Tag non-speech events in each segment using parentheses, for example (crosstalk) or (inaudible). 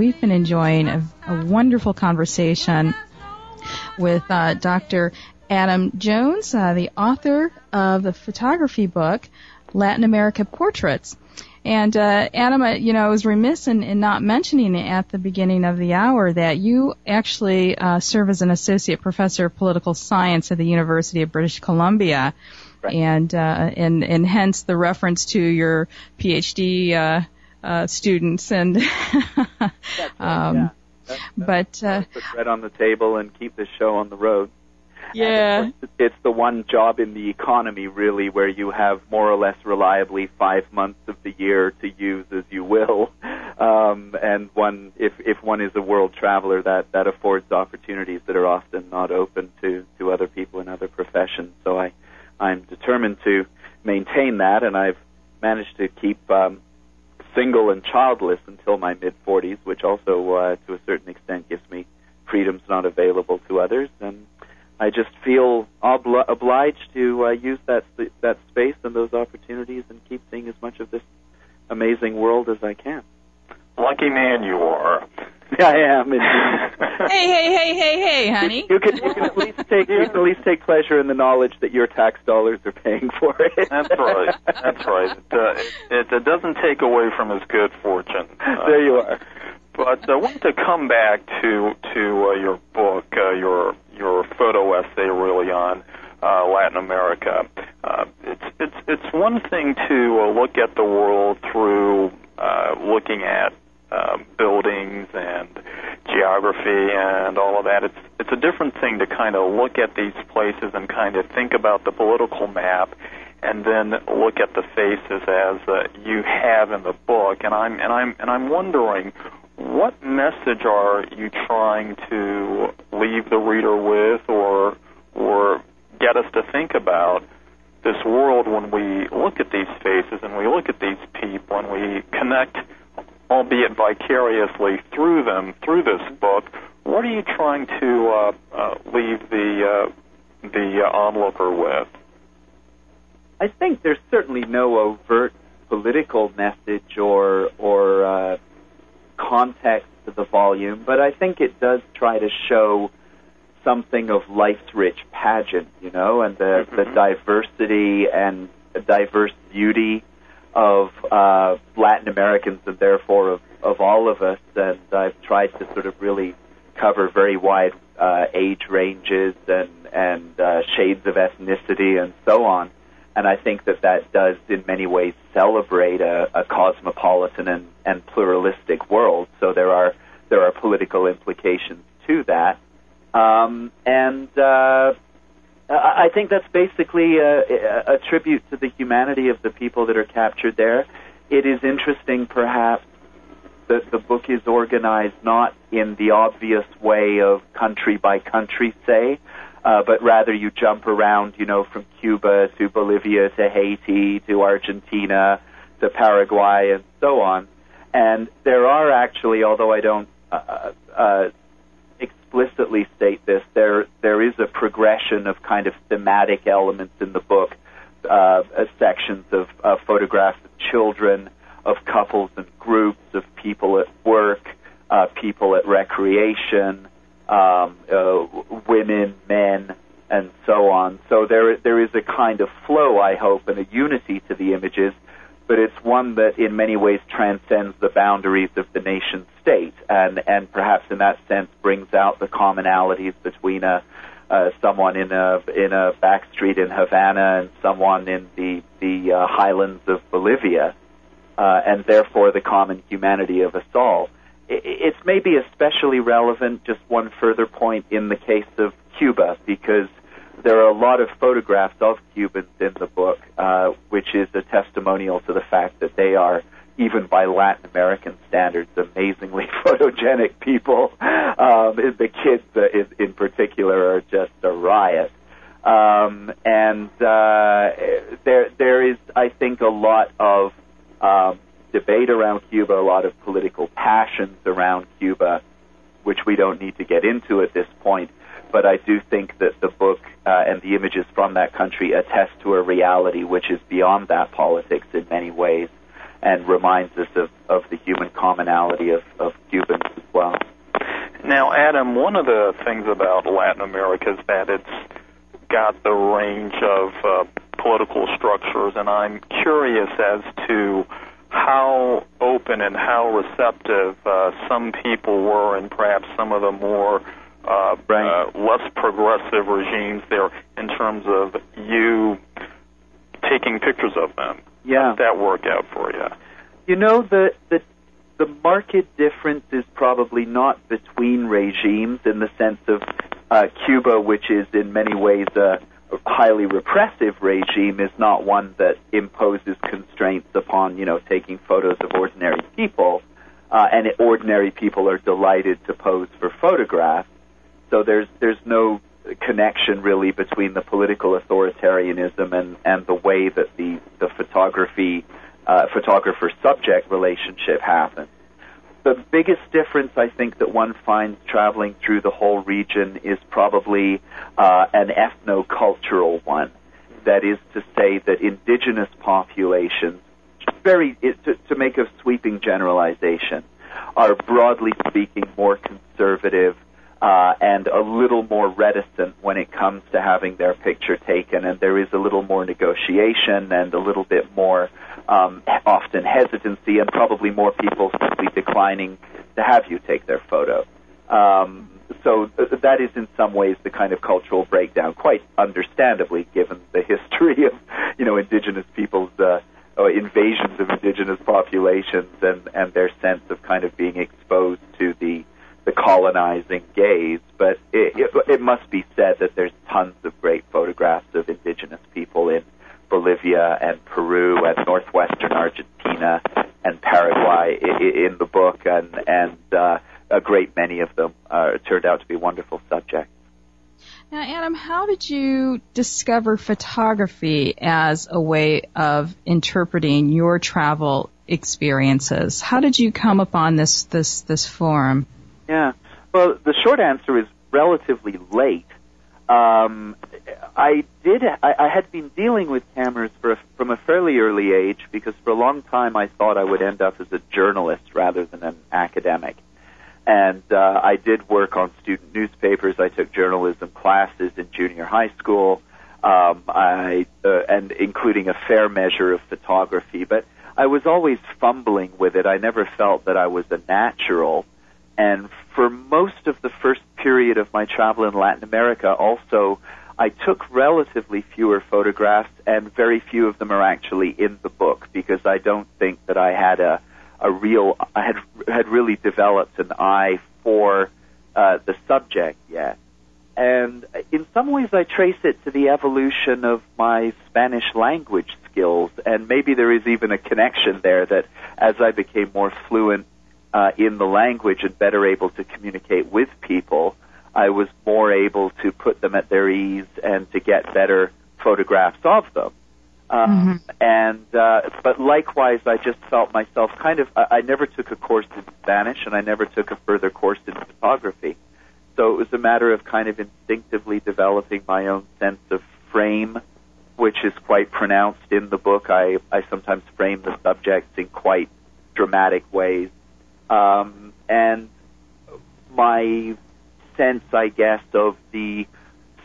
We've been enjoying a, a wonderful conversation with uh, Dr. Adam Jones, uh, the author of the photography book Latin America Portraits. And uh, Adam, uh, you know, I was remiss in, in, not mentioning at the beginning of the hour that you actually uh, serve as an associate professor of political science at the University of British Columbia, right. and uh, and and hence the reference to your PhD uh, students and. (laughs) right, um, yeah. That's, that's but uh, put bread on the table and keep the show on the road. Yeah. It's the one job in the economy, really, where you have more or less reliably five months of the year to use as you will. (laughs) Um, and one, if if one is a world traveler, that that affords opportunities that are often not open to to other people in other professions. So I, I'm determined to maintain that, and I've managed to keep um, single and childless until my mid 40s, which also, uh, to a certain extent, gives me freedoms not available to others. And I just feel obli- obliged to uh, use that that space and those opportunities and keep seeing as much of this amazing world as I can. Lucky man you are. Yeah, (laughs) I am. hey, hey, hey, hey, hey, honey. You can, you can at least take you can at least take pleasure in the knowledge that your tax dollars are paying for it. That's right. That's right. It, uh, it, it doesn't take away from his good fortune. Uh, (laughs) there you are. But I want to come back to to uh, your book, uh, your your photo essay, really on uh, Latin America. Uh, it's it's it's one thing to uh, look at the world through uh, looking at buildings and geography and all of that. It's it's a different thing to kind of look at these places and kind of think about the political map, and then look at the faces as uh, you have in the book. And I'm and I'm and I'm wondering, what message are you trying to leave the reader with, or or get us to think about? This world, when we look at these faces and we look at these people and we connect albeit vicariously through them, through this book. What are you trying to uh, uh, leave the uh, the uh, onlooker with? I think there's certainly no overt political message or or uh, context to the volume, but I think it does try to show something of life's rich pageant, you know, and the, mm-hmm. the diversity and diverse beauty of uh, Latin Americans and therefore of, of all of us. And I've tried to sort of really cover very wide uh, age ranges and and uh, shades of ethnicity and so on. And I think that that does, in many ways, celebrate a, a cosmopolitan and, and pluralistic world. So there are there are political implications to that. Um, and uh, I think that's basically a, a tribute to the humanity of the people that are captured there. It is interesting, perhaps, that the book is organized not in the obvious way of country by country, say, uh, but rather you jump around, you know, from Cuba to Bolivia to Haiti to Argentina to Paraguay and so on. And there are actually, although I don't uh, uh, explicitly state this. There there is a progression of kind of thematic elements in the book, uh, sections of photographs of children, of couples and groups, of people at work, uh, people at recreation, um, uh, women, men, and so on. So there there is a kind of flow, I hope, and a unity to the images but it's one that in many ways transcends the boundaries of the nation state and, and perhaps in that sense brings out the commonalities between a, uh, someone in a in a back street in Havana and someone in the the uh, highlands of Bolivia, uh, and therefore the common humanity of us all. It's maybe especially relevant. Just one further point in the case of Cuba, because there are a lot of photographs of Cubans in the book, uh, which is a testimonial to the fact that they are, even by Latin American standards, amazingly (laughs) photogenic people. Um, the kids, uh, in, in particular, are just a riot. Um, and uh, there, there is, I think, a lot of um, debate around Cuba, a lot of political passions around Cuba, which we don't need to get into at this point but I do think that the book uh, and the images from that country attest to a reality which is beyond that politics in many ways. and reminds us of, of the human commonality of, of Cubans as well. Now, Adam, one of the things about Latin America is that it's got the range of uh, political structures, and I'm curious as to how open and how receptive uh, some people were, and perhaps some of the more uh, right. uh, less progressive regimes there in terms of you taking pictures of them. Yeah. How did that work out for you? You know, the, the, the market difference is probably not between regimes in the sense of uh, Cuba, which is in many ways a highly repressive regime, is not one that imposes constraints upon, you know, taking photos of ordinary people. Uh, and ordinary people are delighted to pose for photographs. So there's there's no connection really between the political authoritarianism and, and the way that the, the photography uh, photographer subject relationship happens. The biggest difference I think that one finds traveling through the whole region is probably uh, an ethno-cultural one. That is to say that indigenous populations, very to, to make a sweeping generalization, are broadly speaking more conservative uh, and a little more reticent when it comes to having their picture taken, and there is a little more negotiation and a little bit more um, often hesitancy, and probably more people simply declining to have you take their photo. Um, so th- that is in some ways the kind of cultural breakdown, quite understandably, given the (laughs) history of you know indigenous peoples. Uh, invasions of indigenous populations and, and their sense of kind of being exposed to the the colonizing gaze, but it, it, it must be said that there's tons of great photographs of indigenous people in Bolivia and Peru and northwestern Argentina and Paraguay in the book, and and uh, a great many of them uh, turned out to be wonderful subjects. Now, Adam, how did you discover photography as a way of interpreting your travel experiences? How did you come upon this this this form? Yeah. Well, the short answer is relatively late. Um, I did. I, I had been dealing with cameras for a, from a fairly early age because for a long time I thought I would end up as a journalist rather than an academic. And uh, I did work on student newspapers. I took journalism classes in junior high school, um, I uh, and including a fair measure of photography. But I was always fumbling with it. I never felt that I was a natural. And for most of the first period of my travel in Latin America, also, I took relatively fewer photographs, and very few of them are actually in the book because I don't think that I had a, a real, I had, had really developed an eye for uh, the subject yet. And in some ways, I trace it to the evolution of my Spanish language skills, and maybe there is even a connection there that as I became more fluent uh, in the language and better able to communicate with people, I was more able to put them at their ease and to get better photographs of them. Um, mm-hmm. And uh, but likewise, I just felt myself kind of. I, I never took a course in Spanish, and I never took a further course in photography. So it was a matter of kind of instinctively developing my own sense of frame, which is quite pronounced in the book. I I sometimes frame the subjects in quite dramatic ways um, and my sense, I guess, of the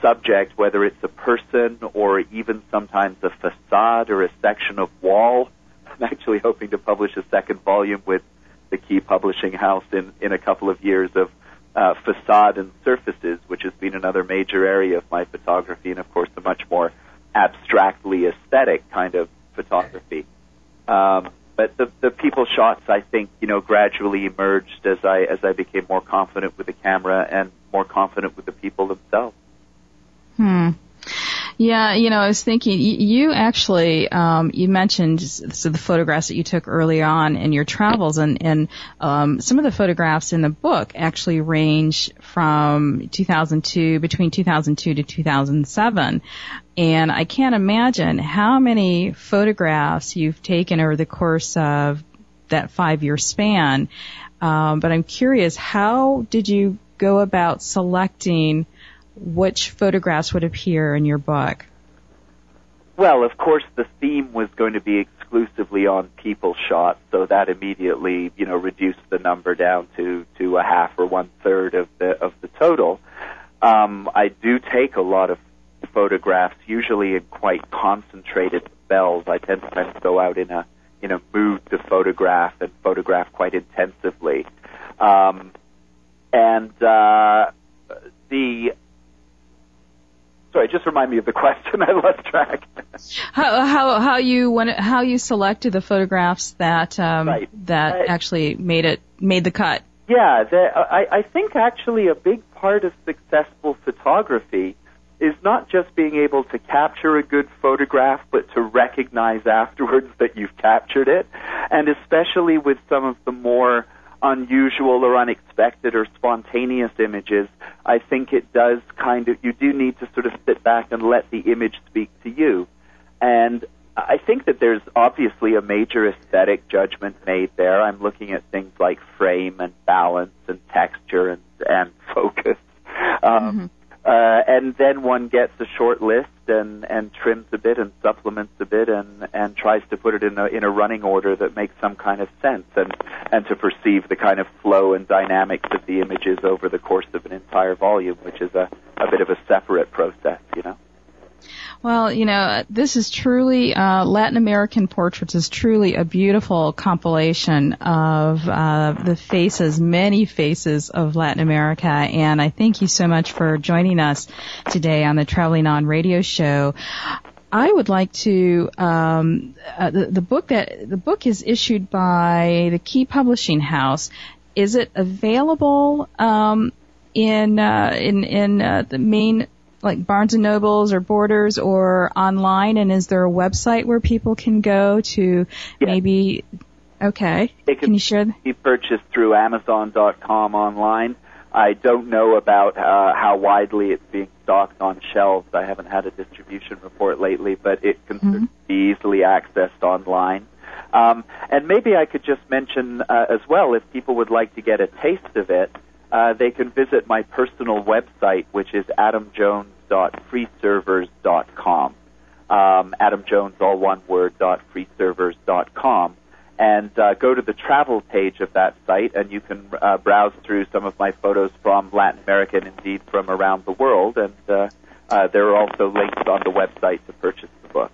subject, whether it's a person or even sometimes a facade or a section of wall. (laughs) I'm actually hoping to publish a second volume with the Key Publishing House in, in a couple of years of uh, facade and surfaces, which has been another major area of my photography, and of course a much more abstractly aesthetic kind of photography. Um, but the the people shots I think you know gradually emerged as I as I became more confident with the camera and more confident with the people themselves. Hmm. Yeah, you know, I was thinking you actually um, you mentioned so the photographs that you took early on in your travels, and and um, some of the photographs in the book actually range from 2002 between 2002 to 2007. And I can't imagine how many photographs you've taken over the course of that five year span. Um, but I'm curious, how did you go about selecting which photographs would appear in your book? Well, of course, the theme was going to be exclusively on people shots, so that immediately, you know, reduced the number down to to a half or one third of the of the total. Um, I do take a lot of photographs, usually in quite concentrated spells. I tend to go out in a in a mood to photograph and photograph quite intensively. Um, and uh, the sorry, just remind me of the (laughs) question. I lost track. how how how you when how you selected the photographs that um, Right. that I- actually made it made the cut. Yeah, the, I, I think actually a big part of successful photography is not just being able to capture a good photograph, but to recognize afterwards that you've captured it. And especially with some of the more unusual or unexpected or spontaneous images, I think it does kind of, you do need to sort of sit back and let the image speak to you. And I think that there's obviously a major aesthetic judgment made there. I'm looking at things like frame and balance and texture and, and (laughs) focus. Um, uh, and then one gets a short list and, and trims a bit and supplements a bit and, and tries to put it in a, in a running order that makes some kind of sense and, and to perceive the kind of flow and dynamics of the images over the course of an entire volume, which is a, a bit of a separate process? Well, you know, this is truly uh, Latin American Portraits is truly a beautiful compilation of uh, the faces, many faces of Latin America, and I thank you so much for joining us today on the Traveling On Radio Show. I would like to um, uh, the, the book that the book is issued by the Key Publishing House. Is it available um, in uh, in in uh, the main like Barnes and Nobles or Borders or online? And is there a website where people can go to maybe? Okay, It can you share? That be purchased through Amazon.com online. I don't know about uh, how widely it's being stocked on shelves. I haven't had a distribution report lately, but it can certainly be easily accessed online. Um, and maybe I could just mention uh, as well, if people would like to get a taste of it, uh, they can visit my personal website, which is adamjones.freeservers.com. Um, Adam Jones, all one word, dot freeservers.com and uh, go to the travel page of that site, and you can uh, browse through some of my photos from Latin America and indeed from around the world. And uh, uh, there are also links on the website to purchase the book.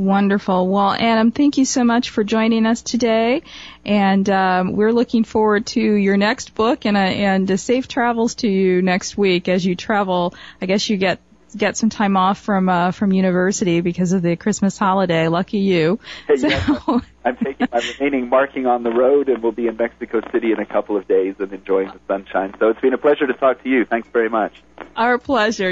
Wonderful. Well, Adam, thank you so much for joining us today, and um, we're looking forward to your next book and uh, and uh, safe travels to you next week as you travel. I guess you get get some time off from uh, from university because of the Christmas holiday. Lucky you. Yes. So, I'm taking my remaining marking on the road, and we'll be in Mexico City in a couple of days and enjoying the sunshine. So it's been a pleasure to talk to you. Thanks very much. our pleasure.